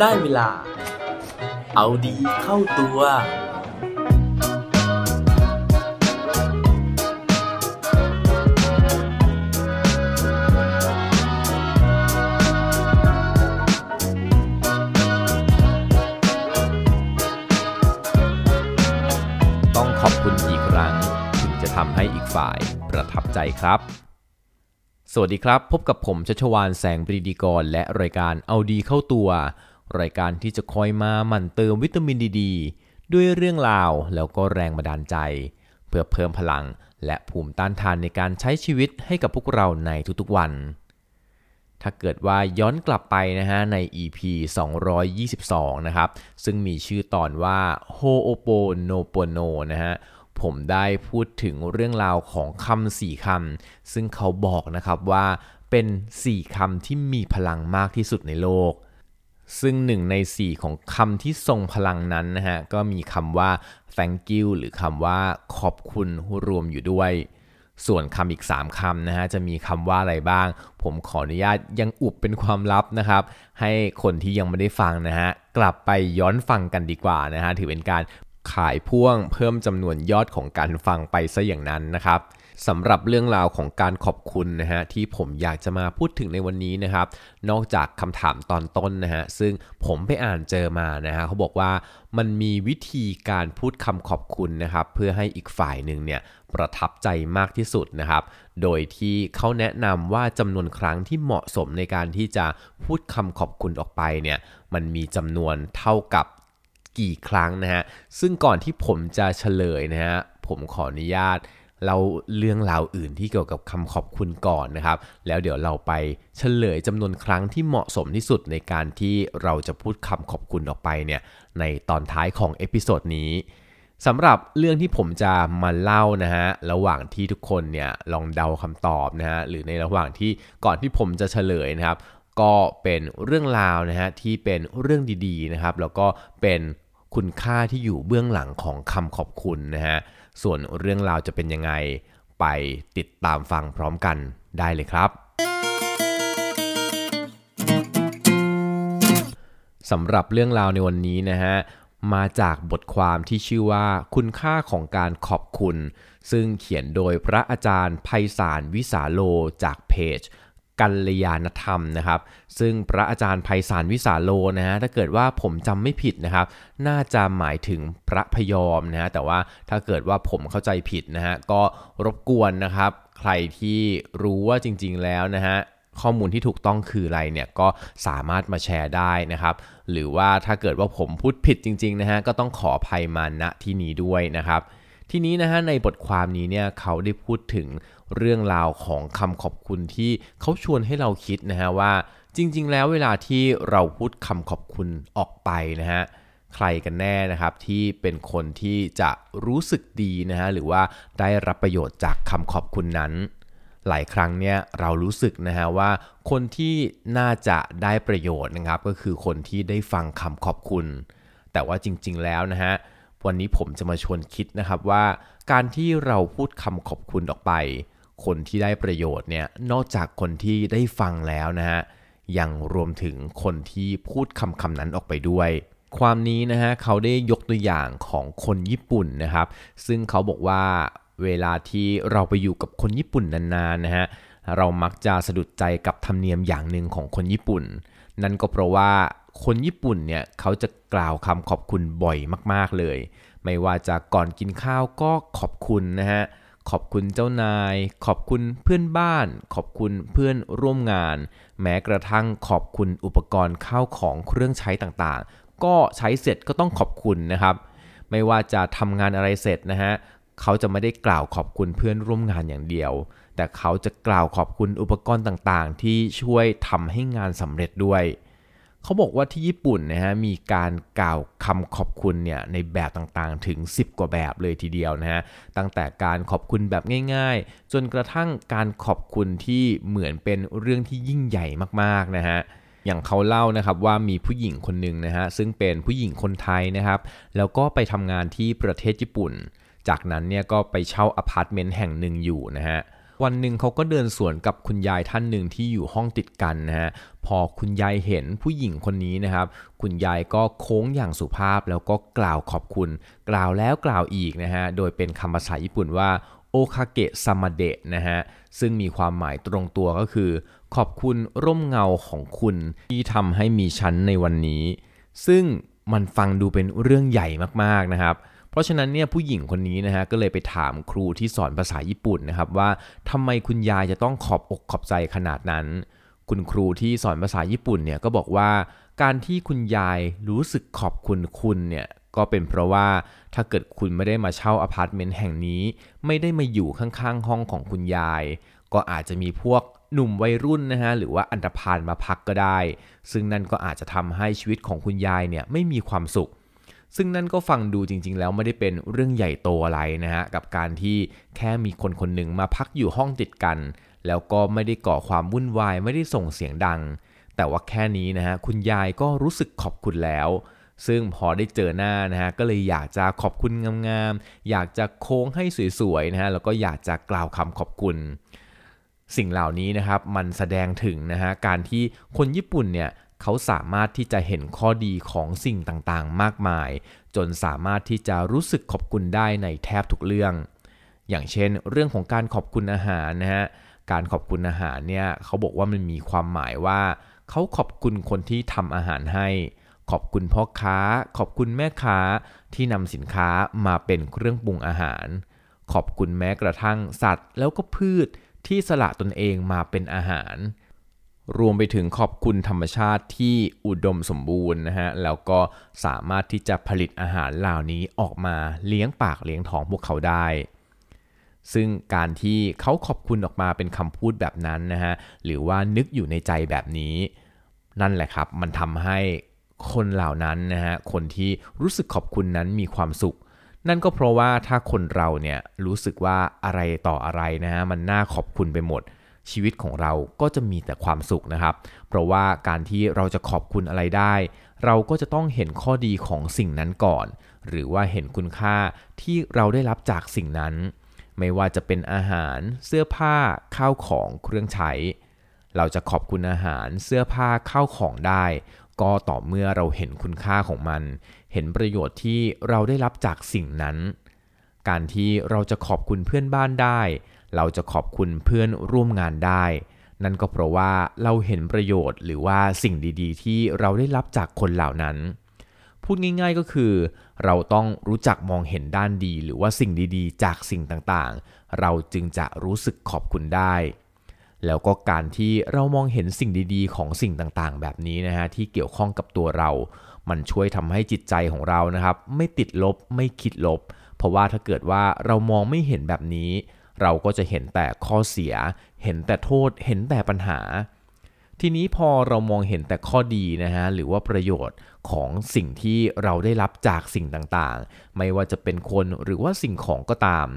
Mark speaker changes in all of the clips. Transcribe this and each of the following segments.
Speaker 1: ได้เวลา เอาดีเข้าตัว
Speaker 2: ต้องขอบคุณอีกครั้ง ถึงจะทำให้อีกฝ่ายประทับใจครับ สวัสดีครับ พบกับผมชัชวานแสงปรีดีกร และรายการเอาดีเข้าตัว รายการที่จะคอยมาหมั่นเติมวิตามินดีดด้วยเรื่องราวแล้วก็แรงบันดาลใจ เพื่อเพิ่มพลังและภูมิต้านทานในการใช้ชีวิตให้กับพวกเราในทุกๆวัน ถ้าเกิดว่าย้อนกลับไปนะฮะใน EP 222 นะครับ ซึ่งมีชื่อตอนว่า Ho'oponopono นะฮะผมได้พูดถึงเรื่องราวของคำสี่คำซึ่งเขาบอกนะครับว่าเป็น 4 คำที่มีพลังมากที่สุดในโลก ซึ่งหนึ่งใน 4 ของคำที่ทรงพลังนั้นนะฮะ ก็มีคำว่า thank you หรือคำว่าขอบคุณรวมอยู่ด้วย ส่วนคำอีก 3คำนะฮะ จะมีคำว่าอะไรบ้าง ผมขออนุญาตยังอุบเป็นความลับนะครับ ให้คนที่ยังไม่ได้ฟังนะฮะ กลับไปย้อนฟังกันดีกว่านะฮะ ถือเป็นการขายพ่วงเพิ่มจำนวนยอดของการฟังไปซะอย่างนั้นนะครับ สำหรับเรื่องราวของการขอบคุณนะฮะที่ผมอยากจะมาพูดถึงในวันนี้นะครับ นอกจากคำถามตอนต้นนะฮะซึ่งผมไปอ่านเจอมานะฮะเขาบอกว่ามันมีวิธีการพูดคำขอบคุณนะครับ เพื่อให้อีกฝ่ายหนึ่งเนี่ยประทับใจมากที่สุดนะครับ โดยที่เขาแนะนำว่าจำนวนครั้งที่เหมาะสมในการที่จะพูดคำขอบคุณออกไปเนี่ยมันมีจำนวนเท่ากับกี่ครั้งนะฮะซึ่งก่อนที่ผมจะเฉลยนะฮะผมขออนุญาต เล่าเรื่องราวอื่นที่เกี่ยวกับคำขอบคุณก่อนนะครับ แล้วเดี๋ยวเราไปเฉลยจำนวนครั้งที่เหมาะสมที่สุดในการที่เราจะพูดคำขอบคุณออกไปเนี่ยในตอนท้ายของ episode นี้สำหรับเรื่องที่ผมจะมาเล่านะฮะระหว่างที่ทุกคนเนี่ยลองเดาคำตอบนะฮะหรือในระหว่างที่ก่อนที่ผมจะเฉลยนะครับ ก็เป็นเรื่องราวนะฮะที่เป็นเรื่องดีๆนะครับ แล้วก็เป็นคุณค่าที่อยู่เบื้องหลังของคำขอบคุณนะฮะ ส่วนเรื่องราวจะเป็นยังไง ไปติดตามฟังพร้อมกันได้เลยครับสำหรับเรื่องราวในวันนี้นะฮะมาจากบทความที่ชื่อว่าคุณค่าของการขอบคุณ ซึ่งเขียนโดยพระอาจารย์ไพศาลวิสาโลจากเพจ กัลยาณธรรมนะครับ ซึ่งพระอาจารย์ไพศาลวิสาโลนะฮะถ้าเกิดว่าผมจำไม่ผิดนะครับ น่าจะหมายถึงพระพยอมนะฮะแต่ว่าถ้าเกิดว่าผมเข้าใจผิดนะฮะก็รบกวนนะครับ ใครที่รู้ว่าจริง ๆ แล้วนะฮะข้อมูลที่ถูกต้องคืออะไรเนี่ยก็สามารถมาแชร์ได้นะครับ หรือว่าถ้าเกิดว่าผมพูดผิดจริง ๆ นะฮะก็ต้องขออภัยมาณที่นี้ด้วยนะครับ ทีนี้นะฮะในบทความนี้เนี่ยเขาได้พูดถึงเรื่องราวของคำขอบคุณที่เขาชวนให้เราคิดนะฮะว่าจริง ๆ แล้วเวลาที่เราพูดคำขอบคุณออกไปนะฮะใครกันแน่นะครับที่เป็นคนที่จะรู้สึกดีนะฮะหรือว่าได้รับประโยชน์จากคำขอบคุณนั้น หลายครั้งเนี่ยเรารู้สึกนะฮะว่าคนที่น่าจะได้ประโยชน์นะครับ ก็คือคนที่ได้ฟังคำขอบคุณ แต่ว่าจริง ๆ แล้วนะฮะ วันนี้ผมจะมาชวนคิดนะครับว่า การที่เราพูดคำขอบคุณออกไป คนที่ได้ประโยชน์เนี่ยนอกจากคนที่ได้ฟังแล้วนะฮะยังรวมถึงคนที่พูดคำคำนั้นออกไปด้วย ความนี้นะฮะเขาได้ยกตัวอย่างของคนญี่ปุ่นนะครับ ซึ่งเขาบอกว่าเวลาที่เราไปอยู่กับคนญี่ปุ่นนานๆนะฮะเรามักจะสะดุดใจกับธรรมเนียมอย่างหนึ่งของคนญี่ปุ่น นั่นก็เพราะว่าคนญี่ปุ่นเนี่ยเขาจะกล่าวคำขอบคุณบ่อยมาก ๆเลย ไม่ว่าจะก่อนกินข้าวก็ขอบคุณนะฮะขอบคุณเจ้านาย ขอบคุณเพื่อนบ้าน ขอบคุณเพื่อนร่วมงาน แม้กระทั่งขอบคุณอุปกรณ์ข้าวของเครื่องใช้ต่างๆ ก็ใช้เสร็จก็ต้องขอบคุณนะครับ ไม่ว่าจะทำงานอะไรเสร็จนะฮะเขาจะไม่ได้กล่าวขอบคุณเพื่อนร่วมงานอย่างเดียว แต่เขาจะกล่าวขอบคุณอุปกรณ์ต่างๆ ที่ช่วยทำให้งานสำเร็จด้วย เขาบอกว่าที่ญี่ปุ่นนะฮะมีการกล่าวคำขอบคุณเนี่ยในแบบต่างๆถึง 10 กว่าแบบเลยทีเดียวนะฮะตั้งแต่การขอบคุณแบบง่าย ๆ จนกระทั่งการขอบคุณที่เหมือนเป็นเรื่องที่ยิ่งใหญ่มากๆนะฮะอย่างเขาเล่านะครับว่ามีผู้หญิงคนหนึ่งนะฮะซึ่งเป็นผู้หญิงคนไทยนะครับแล้วก็ไปทำงานที่ประเทศญี่ปุ่น จากนั้นเนี่ยก็ไปเช่าอพาร์ตเมนต์แห่งหนึ่งอยู่นะฮะ วันหนึ่งเขาก็เดินสวนกับคุณยายท่านหนึ่งที่อยู่ห้องติดกันนะฮะพอคุณยายเห็นผู้หญิงคนนี้นะครับ คุณยายก็โค้งอย่างสุภาพแล้วก็กล่าวขอบคุณ กล่าวแล้วกล่าวอีกนะฮะโดยเป็นคำภาษาญี่ปุ่นว่าおかげさまで นะฮะซึ่งมีความหมายตรงตัวก็คือ ขอบคุณร่มเงาของคุณที่ทำให้มีฉันในวันนี้ ซึ่งมันฟังดูเป็นเรื่องใหญ่มากๆนะครับ เพราะฉะนั้นเนี่ยผู้หญิงคนนี้นะฮะก็เลยไปถามครูที่สอนภาษาญี่ปุ่นนะครับว่าทำไมคุณยายจะต้องขอบอกขอบใจขนาดนั้น คุณครูที่สอนภาษาญี่ปุ่นเนี่ยก็บอกว่าการที่คุณยายรู้สึกขอบคุณคุณเนี่ยก็เป็นเพราะว่าถ้าเกิดคุณไม่ได้มาเช่าอพาร์ตเมนต์แห่งนี้ ไม่ได้มาอยู่ข้างๆ ห้องของคุณยาย ก็อาจจะมีพวกหนุ่มวัยรุ่นนะฮะหรือว่าอันธพาลมาพักก็ได้ ซึ่งนั่นก็อาจจะทำให้ชีวิตของคุณยายเนี่ยไม่มีความสุข ซึ่งนั่นก็ฟังดูจริง ๆ แล้วไม่ได้เป็นเรื่องใหญ่โตอะไรนะฮะกับการที่แค่มีคนคนหนึ่งมาพักอยู่ห้องติดกัน แล้วก็ไม่ได้ก่อความวุ่นวายไม่ได้ส่งเสียงดัง แต่ว่าแค่นี้นะฮะคุณยายก็รู้สึกขอบคุณแล้ว ซึ่งพอได้เจอหน้านะฮะก็เลยอยากจะขอบคุณงามๆอยากจะโค้งให้สวยๆนะฮะแล้วก็อยากจะกล่าวคำขอบคุณสิ่งเหล่านี้นะครับมันแสดงถึงนะฮะการที่คนญี่ปุ่นเนี่ย เขาสามารถที่จะเห็นข้อดีของสิ่งต่างๆ มากมาย จนสามารถที่จะรู้สึกขอบคุณได้ในแทบทุกเรื่อง อย่างเช่น เรื่องของการขอบคุณอาหารนะฮะการขอบคุณอาหารเนี่ยเขาบอกว่ามันมีความหมายว่า เขาขอบคุณคนที่ทำอาหารให้ ขอบคุณพ่อค้า ขอบคุณแม่ค้าที่นำสินค้ามาเป็นเครื่องปรุงอาหาร ขอบคุณแม้กระทั่งสัตว์ แล้วก็พืชที่สละตนเองมาเป็นอาหาร รวมไปถึงขอบคุณธรรมชาติที่อุดมสมบูรณ์นะฮะ แล้วก็สามารถที่จะผลิตอาหารเหล่านี้ออกมาเลี้ยงปากเลี้ยงท้องพวกเขาได้ ซึ่งการที่เขาขอบคุณออกมาเป็นคำพูดแบบนั้นนะฮะ หรือว่านึกอยู่ในใจแบบนี้ นั่นแหละครับ มันทำให้คนเหล่านั้นนะฮะ คนที่รู้สึกขอบคุณนั้นมีความสุข นั่นก็เพราะว่าถ้าคนเราเนี่ยรู้สึกว่าอะไรต่ออะไรนะฮะ มันน่าขอบคุณไปหมด ชีวิตของเราก็จะมีแต่ความสุขนะครับ เพราะว่าการที่เราจะขอบคุณอะไรได้ เราก็จะต้องเห็นข้อดีของสิ่งนั้นก่อน หรือว่าเห็นคุณค่าที่เราได้รับจากสิ่งนั้น ไม่ว่าจะเป็นอาหาร เสื้อผ้าข้าวของเครื่องใช้ เราจะขอบคุณอาหารเสื้อผ้าข้าวของได้ ก็ต่อเมื่อเราเห็นคุณค่าของมัน เห็นประโยชน์ที่เราได้รับจากสิ่งนั้น การที่เราจะขอบคุณเพื่อนบ้านได้ เราจะขอบคุณเพื่อนร่วมงานได้ นั่นก็เพราะว่าเราเห็นประโยชน์หรือว่าสิ่งดีๆ ที่เราได้รับจากคนเหล่านั้น พูดง่ายๆก็คือ เราต้องรู้จักมองเห็นด้านดี หรือว่าสิ่งดีๆ จากสิ่งต่างๆ เราจึงจะรู้สึกขอบคุณได้แล้วก็การที่เรามองเห็นสิ่งดีๆ ของสิ่งต่างๆ แบบนี้นะฮะที่เกี่ยวข้องกับตัวเรา มันช่วยทำให้จิตใจของเรานะครับ ไม่ติดลบไม่คิดลบ เพราะว่าถ้าเกิดว่าเรามองไม่เห็นแบบนี้ เราก็จะเห็นแต่ข้อเสีย เห็นแต่โทษ เห็นแต่ปัญหา ทีนี้พอเรามองเห็นแต่ข้อดีนะฮะหรือว่าประโยชน์ของสิ่งที่เราได้รับจากสิ่งต่างๆ ไม่ว่าจะเป็นคนหรือว่าสิ่งของก็ตาม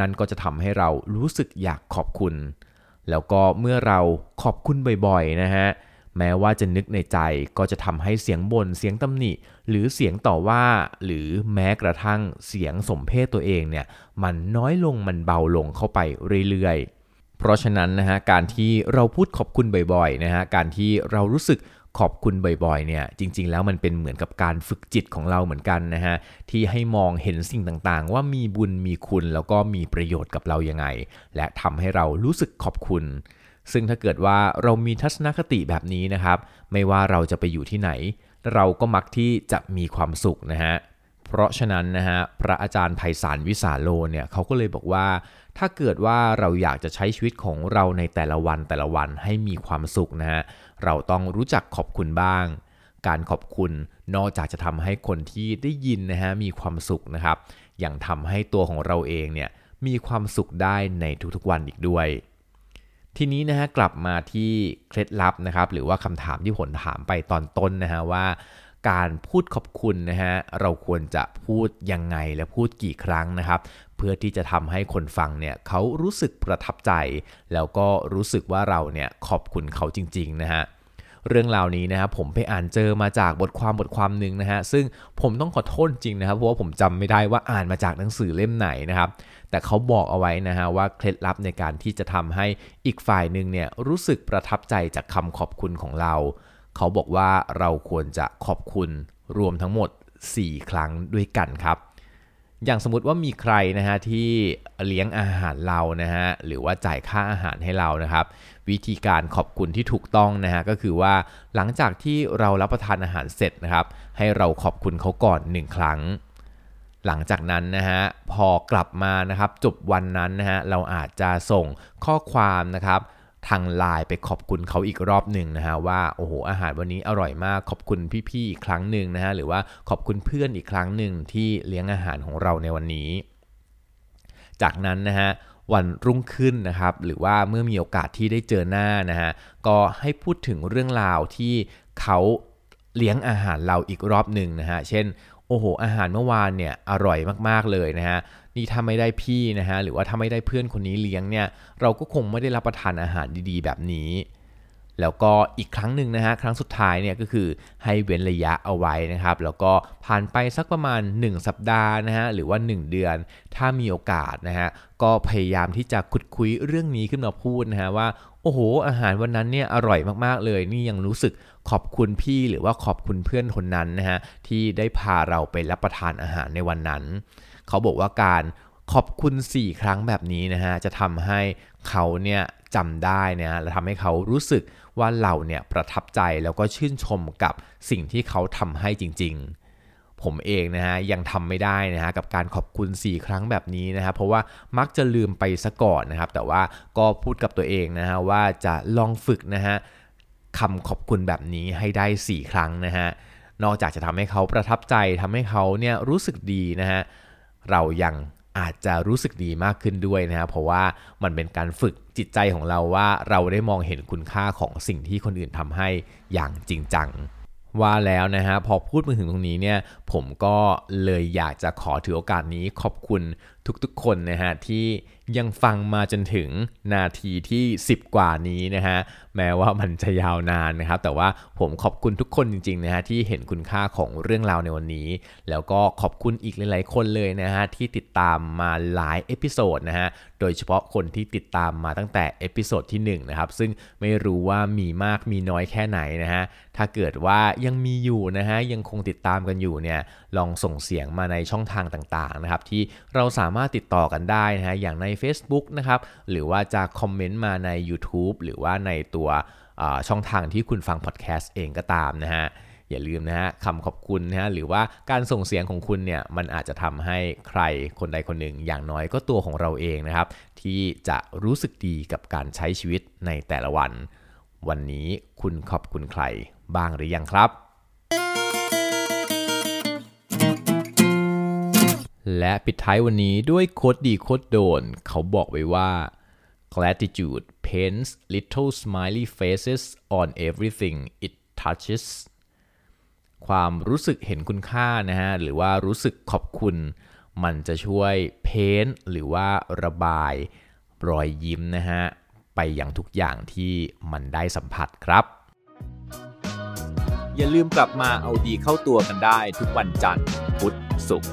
Speaker 2: นั่นก็จะทำให้เรารู้สึกอยากขอบคุณ แล้วก็เมื่อเราขอบคุณบ่อยๆนะฮะ แม้ว่าจะนึกในใจก็จะทำให้เสียงบน่นเสียงตำหนิ หรือเสียงต่อว่า หรือแม้กระทั่งเสียงสมเพศตัวเองเนี่ยมันน้อยลงมันเบาลงเข้าไปเรื่อยๆ เพราะฉะนั้นนะฮะการที่เราพูดขอบคุณบ่อยๆนะฮะการที่เรารู้สึกขอบคุณบ่อยๆเนี่ยจริงๆ แล้วมันเป็นเหมือนกับการฝึกจิตของเราเหมือนกันนะฮะที่ให้มองเห็นสิ่งต่างๆ ว่ามีบุญมีคุณแล้วก็มีประโยชน์กับเรายังไง และทำให้เรารู้สึกขอบคุณ ซึ่งถ้าเกิดว่าเรามีทัศนคติแบบนี้นะครับ ไม่ว่าเราจะไปอยู่ที่ไหน เราก็มักที่จะมีความสุขนะฮะเพราะฉะนั้นนะฮะพระอาจารย์ไพศาลวิสาโลเนี่ยเขาก็เลยบอกว่า ถ้าเกิดว่าเราอยากจะใช้ชีวิตของเราในแต่ละวันแต่ละวันให้มีความสุขนะฮะเราต้องรู้จักขอบคุณบ้าง การขอบคุณนอกจากจะทำให้คนที่ได้ยินนะฮะมีความสุขนะครับยังทำให้ตัวของเราเองเนี่ยมีความสุขได้ในทุกๆวันอีกด้วย ทีนี้นะฮะกลับมาที่เคล็ดลับนะครับ หรือว่าคำถามที่ผมถามไปตอนต้นนะฮะว่า การพูดขอบคุณนะฮะเราควรจะพูดยังไงและพูดกี่ครั้งนะครับ เพื่อที่จะทำให้คนฟังเนี่ยเขารู้สึกประทับใจ แล้วก็รู้สึกว่าเราเนี่ยขอบคุณเขาจริงๆนะฮะ เรื่องราวนี้นะครับผมไปอ่านเจอมาจากบทความบทความหนึ่งนะฮะซึ่งผมต้องขอโทษจริงนะครับเพราะว่าผมจำไม่ได้ว่าอ่านมาจากหนังสือเล่มไหนนะครับแต่เขาบอกเอาไว้นะฮะว่าเคล็ดลับในการที่จะทำให้อีกฝ่ายหนึ่งเนี่ยรู้สึกประทับใจจากคำขอบคุณของเรา เขาบอกว่าเราควรจะขอบคุณรวมทั้งหมด 4 ครั้งด้วยกันครับ อย่างสมมติว่ามีใครนะฮะที่เลี้ยงอาหารเรานะฮะหรือว่าจ่ายค่าอาหารให้เรานะครับ วิธีการขอบคุณที่ถูกต้องนะฮะก็คือว่าหลังจากที่เรารับประทานอาหารเสร็จนะครับ ให้เราขอบคุณเขาก่อน 1 ครั้ง หลังจากนั้นนะฮะพอกลับมานะครับจบวันนั้นนะฮะเราอาจจะส่งข้อความนะครับ ทางไลน์ไปขอบคุณเขาอีกรอบหนึ่งนะฮะว่าโอ้โหอาหารวันนี้อร่อยมากขอบคุณพี่ๆอีกครั้งหนึ่งนะฮะหรือว่าขอบคุณเพื่อนอีกครั้งหนึ่งที่เลี้ยงอาหารของเราในวันนี้ จากนั้นนะฮะวันรุ่งขึ้นนะครับหรือว่าเมื่อมีโอกาสที่ได้เจอหน้านะฮะก็ให้พูดถึงเรื่องราวที่เขาเลี้ยงอาหารเราอีกรอบหนึ่งนะฮะเช่นโอ้โหอาหารเมื่อวานเนี่ยอร่อยมากๆเลยนะฮะ นี่ถ้าไม่ได้พี่นะฮะหรือว่าถ้าไม่ได้เพื่อนคนนี้เลี้ยงเนี่ยเราก็คงไม่ได้รับประทานอาหารดีๆ แบบนี้ แล้วก็อีกครั้งหนึ่งนะฮะครั้งสุดท้ายเนี่ยก็คือให้เว้นระยะเอาไว้นะครับ แล้วก็ผ่านไปสักประมาณ 1 สัปดาห์นะฮะหรือว่า 1 เดือน ถ้ามีโอกาสนะฮะก็พยายามที่จะขุดคุยเรื่องนี้ขึ้นมาพูดนะฮะว่า โอ้โห อาหารวันนั้นเนี่ยอร่อยมากๆเลย นี่ยังรู้สึกขอบคุณพี่หรือว่าขอบคุณเพื่อนคนนั้นนะฮะที่ได้พาเราไปรับประทานอาหารในวันนั้น เขาบอกว่าการขอบคุณ 4 ครั้งแบบนี้นะฮะจะทำให้เขาเนี่ยจำได้นะฮะและทำให้เขารู้สึกว่าเราเนี่ยประทับใจแล้วก็ชื่นชมกับสิ่งที่เขาทำให้จริง ๆ ผมเองนะฮะยังทำไม่ได้นะฮะกับการขอบคุณ 4 ครั้งแบบนี้นะครับเพราะว่ามักจะลืมไปซะก่อนนะครับ แต่ว่าก็พูดกับตัวเองนะฮะว่าจะลองฝึกนะฮะคำขอบคุณแบบนี้ให้ได้ 4 ครั้งนะฮะนอกจากจะทำให้เขาประทับใจทำให้เขาเนี่ยรู้สึกดีนะฮะเรายังอาจจะรู้สึกดีมากขึ้นด้วยนะครับเพราะว่ามันเป็นการฝึกจิตใจของเราว่าเราได้มองเห็นคุณค่าของสิ่งที่คนอื่นทำให้อย่างจริงจัง ว่าแล้วนะฮะพอพูดมาถึงตรงนี้เนี่ยผมก็เลยอยากจะขอถือโอกาสนี้ขอบคุณ ทุกๆ คนนะฮะที่ยังฟังมาจนถึงนาทีที่ 10 กว่านี้นะฮะแม้ว่ามันจะยาวนานนะครับ แต่ว่าผมขอบคุณทุกคนจริงๆนะฮะที่เห็นคุณค่าของเรื่องราวในวันนี้ แล้วก็ขอบคุณอีกหลายๆ คนเลยนะฮะที่ติดตามมาหลาย episode นะฮะโดยเฉพาะคนที่ติดตามมาตั้งแต่ episode ที่1นะครับซึ่งไม่รู้ว่ามีมากมีน้อยแค่ไหนนะฮะถ้าเกิดว่ายังมีอยู่นะฮะยังคงติดตามกันอยู่เนี่ย ลองส่งเสียงมาในช่องทางต่างๆนะครับที่เราสามารถติดต่อกันได้นะฮะอย่างใน Facebook นะครับหรือว่าจะคอมเมนต์มาใน YouTube หรือว่าในตัวช่องทางที่คุณฟังพอดแคสต์เองก็ตามนะฮะอย่าลืมนะฮะคำขอบคุณนะฮะหรือว่าการส่งเสียงของคุณเนี่ยมันอาจจะทำให้ใครคนใดคนหนึ่ง อย่างน้อยก็ตัวของเราเองนะครับ ที่จะรู้สึกดีกับการใช้ชีวิตในแต่ละวัน วันนี้คุณขอบคุณใครบ้างหรือยังครับ และปิดท้ายวันนี้ด้วยโคดดีโคดโดน เขาบอกไว้ว่า gratitude paints little smiley faces on everything it touches ความรู้สึกเห็นคุณค่านะฮะ หรือว่ารู้สึกขอบคุณ มันจะช่วยเพ้นหรือว่าระบายรอยยิ้มนะฮะ ไปอย่างทุกอย่างที่มันได้สัมผัสครับ
Speaker 1: อย่าลืมกลับมาเอาดีเข้าตัวกันได้ทุกวันจันทร์พุธศุกร์